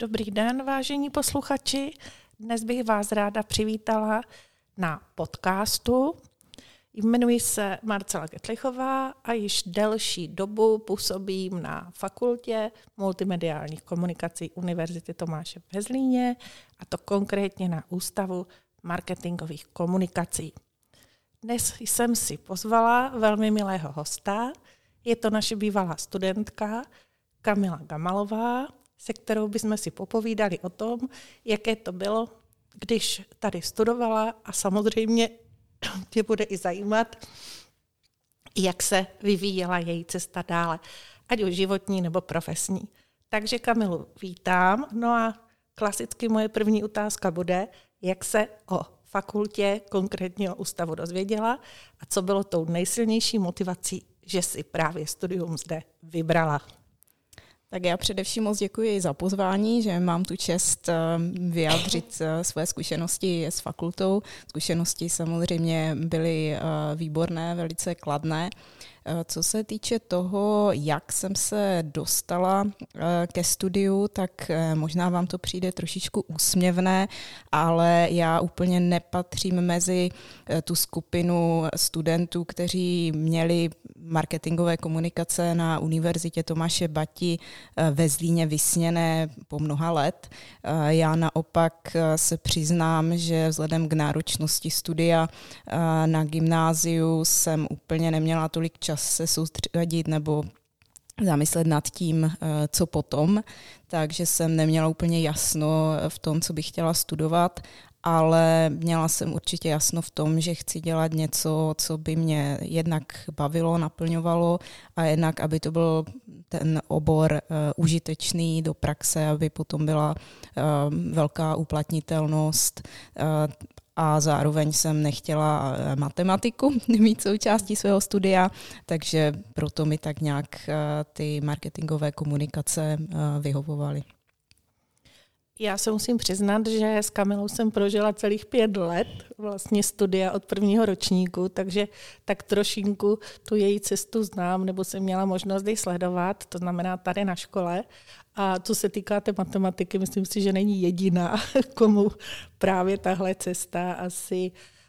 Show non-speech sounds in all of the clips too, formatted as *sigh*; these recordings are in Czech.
Dobrý den, vážení posluchači. Dnes bych vás ráda přivítala na podcastu. Jmenuji se Marcela Getlichová a již delší dobu působím na fakultě multimediálních komunikací Univerzity Tomáše v Zlíně, a to konkrétně na Ústavu marketingových komunikací. Dnes jsem si pozvala velmi milého hosta. Je to naše bývalá studentka Kamila Gamalová, se kterou bychom si popovídali o tom, jaké to bylo, když tady studovala a samozřejmě *clears throat* tě bude i zajímat, jak se vyvíjela její cesta dále, ať už životní nebo profesní. Takže Kamilu vítám. No a klasicky moje první otázka bude, jak se o fakultě, konkrétně o ústavu dozvěděla a co bylo tou nejsilnější motivací, že si právě studium zde vybrala. Tak já především moc děkuji za pozvání, že mám tu čest eh, vyjádřit eh, své zkušenosti s fakultou. Zkušenosti samozřejmě byly eh, výborné, velice kladné. Eh, co se týče toho, jak jsem se dostala ke studiu, tak možná vám to přijde trošičku úsměvné, ale já úplně nepatřím mezi tu skupinu studentů, kteří měli marketingové komunikace na Univerzitě Tomáše Bati ve Zlíně vysněné po mnoha let. Já naopak se přiznám, že vzhledem k náročnosti studia na gymnáziu jsem úplně neměla tolik času čas se soustředit nebo zamyslet nad tím, eh, co potom, takže jsem neměla úplně jasno v tom, co bych chtěla studovat, ale měla jsem určitě jasno v tom, že chci dělat něco, co by mě jednak bavilo, naplňovalo a jednak, aby to byl ten obor uh, užitečný do praxe, aby potom byla uh, velká uplatnitelnost uh, a zároveň jsem nechtěla eh, matematiku *laughs* mít součástí svého studia, takže proto mi tak nějak eh, ty marketingové komunikace eh, vyhovovaly. Já se musím přiznat, že s Kamilou jsem prožila celých pět let vlastně studia od prvního ročníku, takže tak trošinku tu její cestu znám, nebo jsem měla možnost ji sledovat, to znamená tady na škole. A co se týká té matematiky, myslím si, že není jediná, *laughs* komu právě tahle cesta asi eh,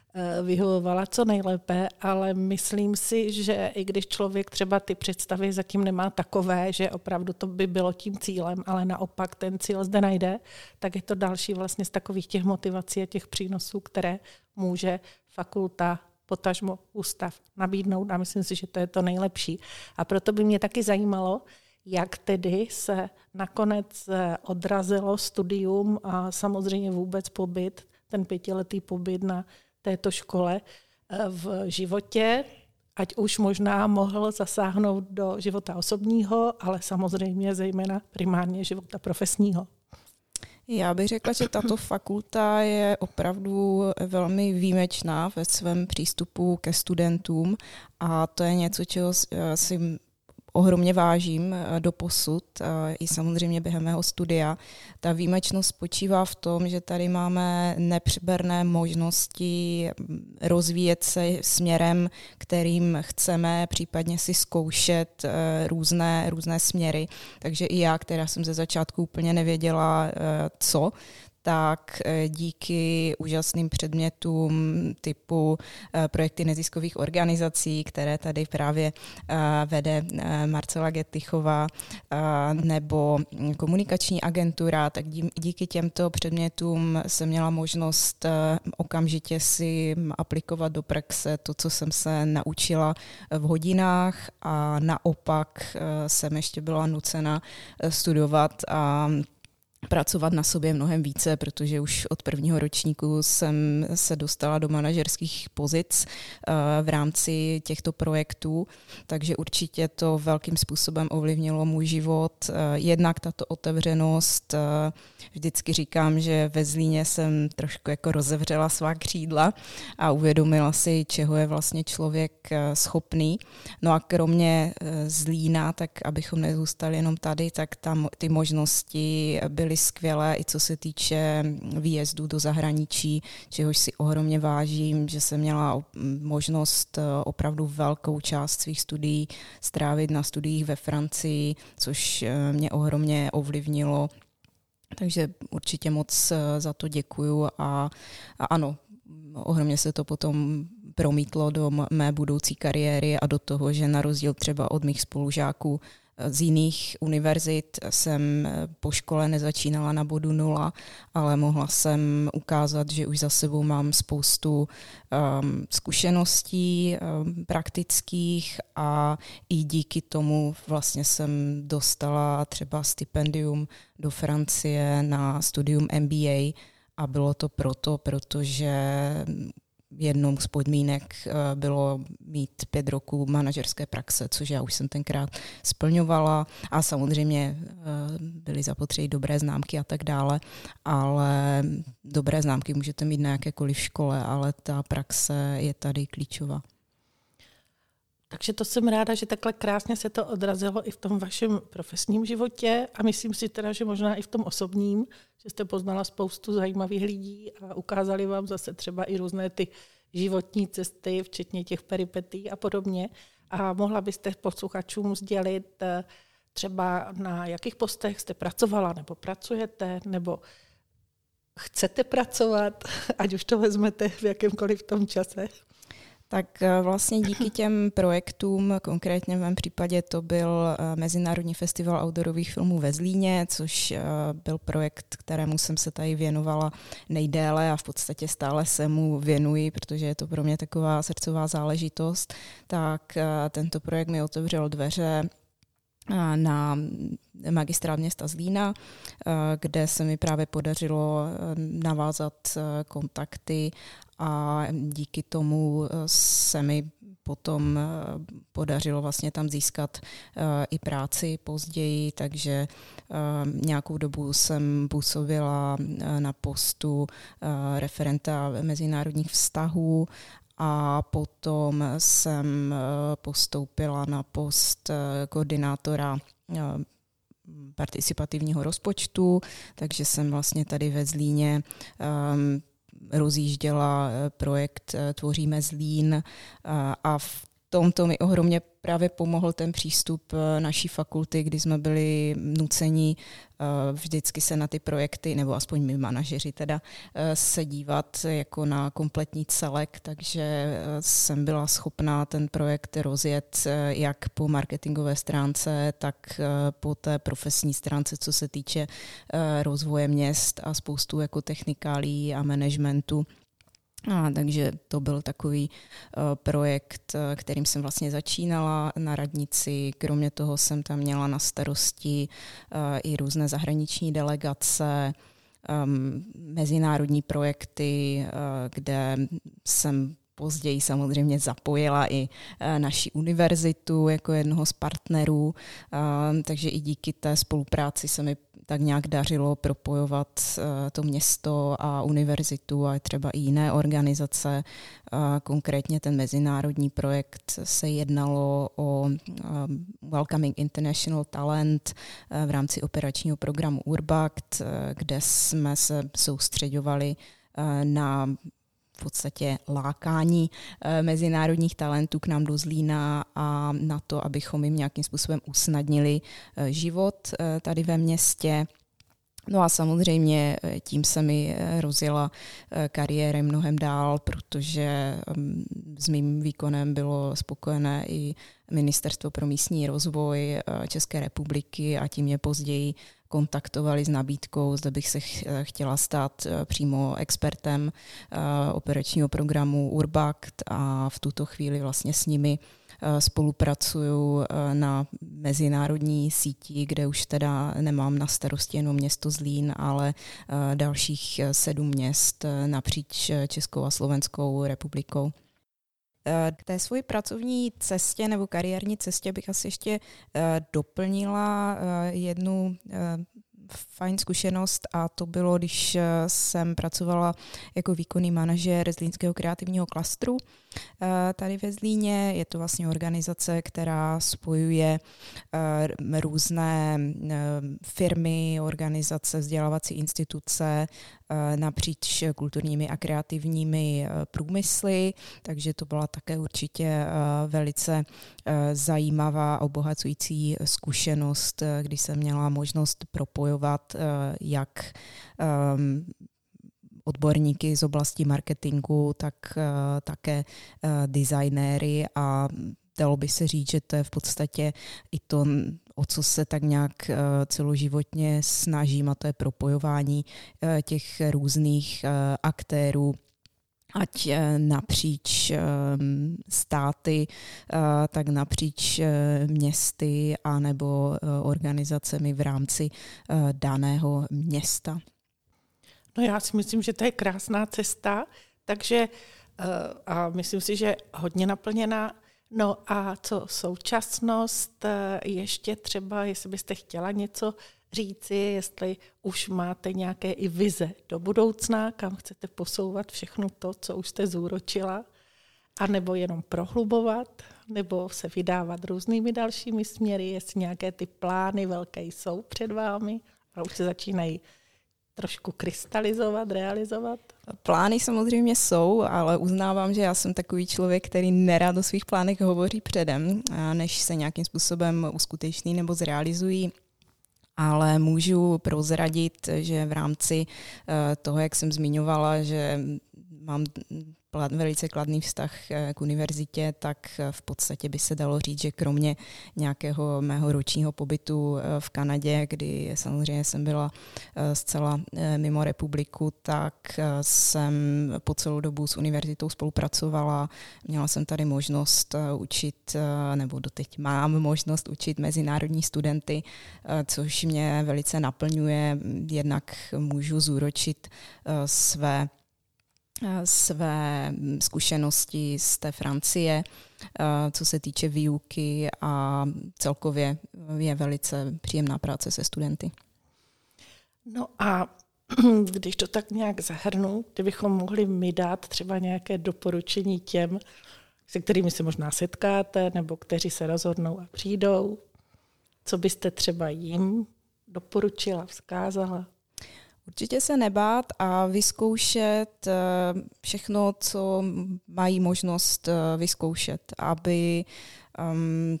vyhovovala co nejlépe, ale myslím si, že i když člověk třeba ty představy zatím nemá takové, že opravdu to by bylo tím cílem, ale naopak ten cíl zde najde, tak je to další vlastně z takových těch motivací a těch přínosů, které může fakulta potažmo ústav nabídnout a myslím si, že to je to nejlepší. A proto by mě taky zajímalo, jak tedy se nakonec eh, odrazilo studium a samozřejmě vůbec pobyt, ten pětiletý pobyt na této škole eh, v životě, ať už možná mohl zasáhnout do života osobního, ale samozřejmě zejména primárně života profesního. Já bych řekla, že tato *clears throat* fakulta je opravdu velmi výjimečná ve svém přístupu ke studentům a to je něco, čeho si ohromně vážím eh, do posud, eh, i samozřejmě během mého studia. Ta výjimečnost spočívá v tom, že tady máme nepřiberné možnosti mm, rozvíjet se směrem, kterým chceme, případně si zkoušet eh, různé, různé směry. Takže i já, která jsem ze začátku úplně nevěděla, co, tak eh, díky úžasným předmětům typu eh, projekty neziskových organizací, které tady právě eh, vede Marcela Getychová, nebo komunikační agentura, tak díky těmto předmětům jsem měla možnost okamžitě si aplikovat do praxe to, co jsem se naučila v hodinách a naopak jsem ještě byla nucena studovat a pracovat na sobě mnohem více, protože už od prvního ročníku jsem se dostala do manažerských pozic eh, v rámci těchto projektů, takže určitě to velkým způsobem ovlivnilo můj život. Eh, jednak tato otevřenost, eh, vždycky říkám, že ve Zlíně jsem trošku jako rozevřela svá křídla a uvědomila si, čeho je vlastně člověk schopný. No a kromě Zlína, tak abychom nezůstali jenom tady, tak tam ty možnosti byly byly skvělé, i co se týče výjezdů do zahraničí, čehož si ohromně vážím, že jsem měla možnost eh, opravdu velkou část svých studií strávit na studiích ve Francii, což eh, mě ohromně ovlivnilo. Takže určitě moc za to děkuju a, a ano, ohromně se to potom promítlo do mé budoucí kariéry a do toho, že na rozdíl třeba od mých spolužáků z jiných univerzit jsem po škole nezačínala na bodu nula, ale mohla jsem ukázat, že už za sebou mám spoustu um, zkušeností um, praktických a i díky tomu vlastně jsem dostala třeba stipendium do Francie na studium MBA a bylo to proto, protože jednou z podmínek eh, bylo mít pět roků manažerské praxe, což já už jsem tenkrát splňovala a samozřejmě eh, byly zapotřebí dobré známky a tak dále, ale dobré známky můžete mít na jakékoliv škole, ale ta praxe je tady klíčová. Takže to jsem ráda, že takhle krásně se to odrazilo i v tom vašem profesním životě a myslím si teda, že možná i v tom osobním, že jste poznala spoustu zajímavých lidí a ukázali vám zase třeba i různé ty životní cesty, včetně těch peripetí a podobně. A mohla byste posluchačům sdělit eh, třeba na jakých postech jste pracovala nebo pracujete, nebo chcete pracovat, *laughs* ať už to vezmete v jakémkoliv tom čase. Tak eh, vlastně díky *laughs* těm projektům, konkrétně v mém případě to byl eh, Mezinárodní festival outdoorových filmů ve Zlíně, což eh, byl projekt, kterému jsem se tady věnovala nejdéle a v podstatě stále se mu věnuji, protože je to pro mě taková srdcová záležitost, tak tento projekt mi otevřel dveře na magistrát města Zlína, kde se mi právě podařilo navázat kontakty a díky tomu se mi potom podařilo vlastně tam získat i práci později, takže nějakou dobu jsem působila na postu referenta mezinárodních vztahů a potom jsem eh, postoupila na post eh, koordinátora eh, participativního rozpočtu, takže jsem vlastně tady ve Zlíně rozjížděla projekt Tvoříme Zlín a v tomto mi ohromně právě pomohl ten přístup eh, naší fakulty, kdy jsme byli nuceni eh, vždycky se na ty projekty, nebo aspoň my manažeři teda, eh, se dívat jako na kompletní celek, takže jsem byla schopná ten projekt rozjet jak po marketingové stránce, tak po té profesní stránce, co se týče rozvoje měst a spoustu jako technikálí a managementu. A, takže to byl takový uh, projekt, uh, kterým jsem vlastně začínala na radnici. Kromě toho jsem tam měla na starosti uh, i různé zahraniční delegace, um, mezinárodní projekty, uh, kde jsem později samozřejmě zapojila i naši univerzitu jako jednoho z partnerů, takže i díky té spolupráci se mi tak nějak dařilo propojovat eh, to město a univerzitu a třeba i jiné organizace. Konkrétně ten mezinárodní projekt se jednalo o eh, Welcoming International Talent eh, v rámci operačního programu Urbact, kde jsme se soustředovali na podstatě lákání mezinárodních talentů k nám do Zlína a na to, abychom jim nějakým způsobem usnadnili život tady ve městě. No a samozřejmě eh, tím se mi eh, rozjela eh, kariéra mnohem dál, protože mm, s mým výkonem bylo spokojené i Ministerstvo pro místní rozvoj České republiky a tím mě později kontaktovali s nabídkou, zda bych se chtěla stát přímo expertem operačního programu Urbact a v tuto chvíli vlastně s nimi Eh, spolupracuju eh, na mezinárodní síti, kde už teda nemám na starosti jenom město Zlín, ale eh, dalších sedm měst napříč Českou a Slovenskou republikou. K té svoji pracovní cestě nebo kariérní cestě bych asi ještě doplnila jednu fajn zkušenost a to bylo, když jsem pracovala jako výkonný manažer Zlínského kreativního klastru Eh, tady ve Zlíně. Je to vlastně organizace, která spojuje eh, různé eh, firmy, organizace, vzdělávací instituce napříč kulturními a kreativními průmysly, takže to byla také určitě velice zajímavá a obohacující zkušenost, kdy jsem měla možnost propojovat jak odborníky z oblasti marketingu, tak uh, také uh, designéry a dalo by se říct, že to je v podstatě i to, o co se tak nějak celoživotně snažím, a to je propojování těch různých aktérů, ať napříč státy, tak napříč městy a nebo organizacemi v rámci daného města. No já si myslím, že to je krásná cesta, takže eh, a myslím si, že hodně naplněná. No a co současnost, eh, ještě třeba, jestli byste chtěla něco říci, jestli už máte nějaké i vize do budoucna, kam chcete posouvat všechno to, co už jste zúročila, anebo jenom prohlubovat, nebo se vydávat různými dalšími směry, jestli nějaké ty plány velké jsou před vámi a už se začínají trošku krystalizovat, realizovat? Plány samozřejmě jsou, ale uznávám, že já jsem takový člověk, který nerad o svých plánech hovoří předem, než se nějakým způsobem uskuteční nebo zrealizují ale můžu prozradit, že v rámci eh, toho, jak jsem zmiňovala, že mám velice kladný vztah eh, k univerzitě, tak eh, v podstatě by se dalo říct, že kromě nějakého mého ročního pobytu eh, v Kanadě, kdy samozřejmě jsem byla zcela mimo republiku, tak jsem po celou dobu s univerzitou spolupracovala. Měla jsem tady možnost učit, nebo doteď mám možnost učit mezinárodní studenty, což mě velice naplňuje. Jednak můžu zúročit své své zkušenosti z té Francie, eh, co se týče výuky a celkově je velice příjemná práce se studenty. No a *clears throat* když to tak nějak zahrnu, kdybychom mohli mi dát třeba nějaké doporučení těm, se kterými se možná setkáte, nebo kteří se rozhodnou a přijdou, co byste třeba jim doporučila, vzkázala? Určitě se nebát a vyzkoušet eh, všechno, co mají možnost eh, vyzkoušet, aby um,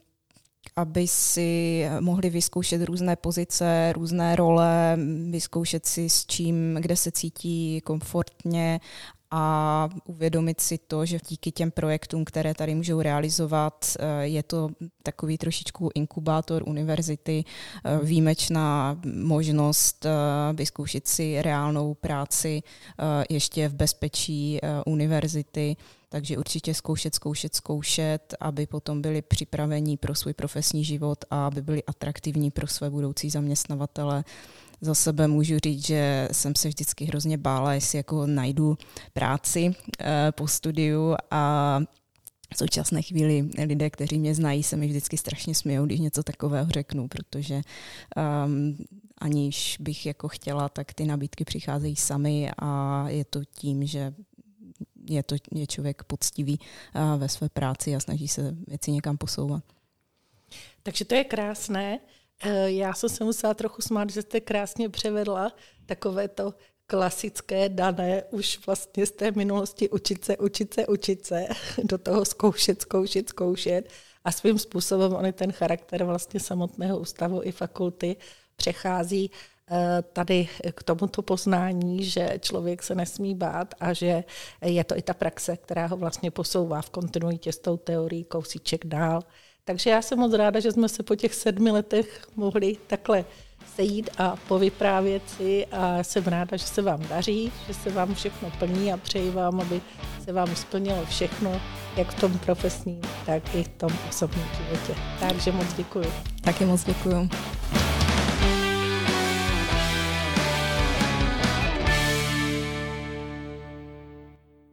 aby si mohli vyzkoušet různé pozice, různé role, vyzkoušet si s čím, kde se cítí komfortně a uvědomit si to, že díky těm projektům, které tady můžou realizovat, eh, je to takový trošičku inkubátor univerzity, eh, výjimečná možnost eh, vyzkoušet si reálnou práci ještě v bezpečí univerzity. Takže určitě zkoušet, zkoušet, zkoušet, aby potom byli připraveni pro svůj profesní život a aby byli atraktivní pro své budoucí zaměstnavatele za sebe můžu říct, že jsem se vždycky hrozně bála, jestli jako najdu práci eh, po studiu a v současné chvíli lidé, kteří mě znají, se mi vždycky strašně smějou, když něco takového řeknu, protože um, aniž bych jako chtěla, tak ty nabídky přicházejí sami a je to tím, že je to je člověk poctivý uh, ve své práci a snaží se věci někam posouvat. Takže to je krásné. Eh, já jsem se musela trochu smát, že jste krásně převedla takové to klasické dané už vlastně z té minulosti učit se, učit se, učit se, *laughs* do toho zkoušet, zkoušet, zkoušet a svým způsobem on ten charakter vlastně samotného ústavu i fakulty přechází eh, tady k tomuto poznání, že člověk se nesmí bát a že je to i ta praxe, která ho vlastně posouvá v kontinuitě s tou teorií kousíček dál. Takže já jsem moc ráda, že jsme se po těch sedmi letech mohli takhle sejít a povyprávět si a jsem ráda, že se vám daří, že se vám všechno plní a přeji vám, aby se vám splnilo všechno, jak v tom profesním, tak i v tom osobním životě. Takže moc děkuji. Taky moc děkuji.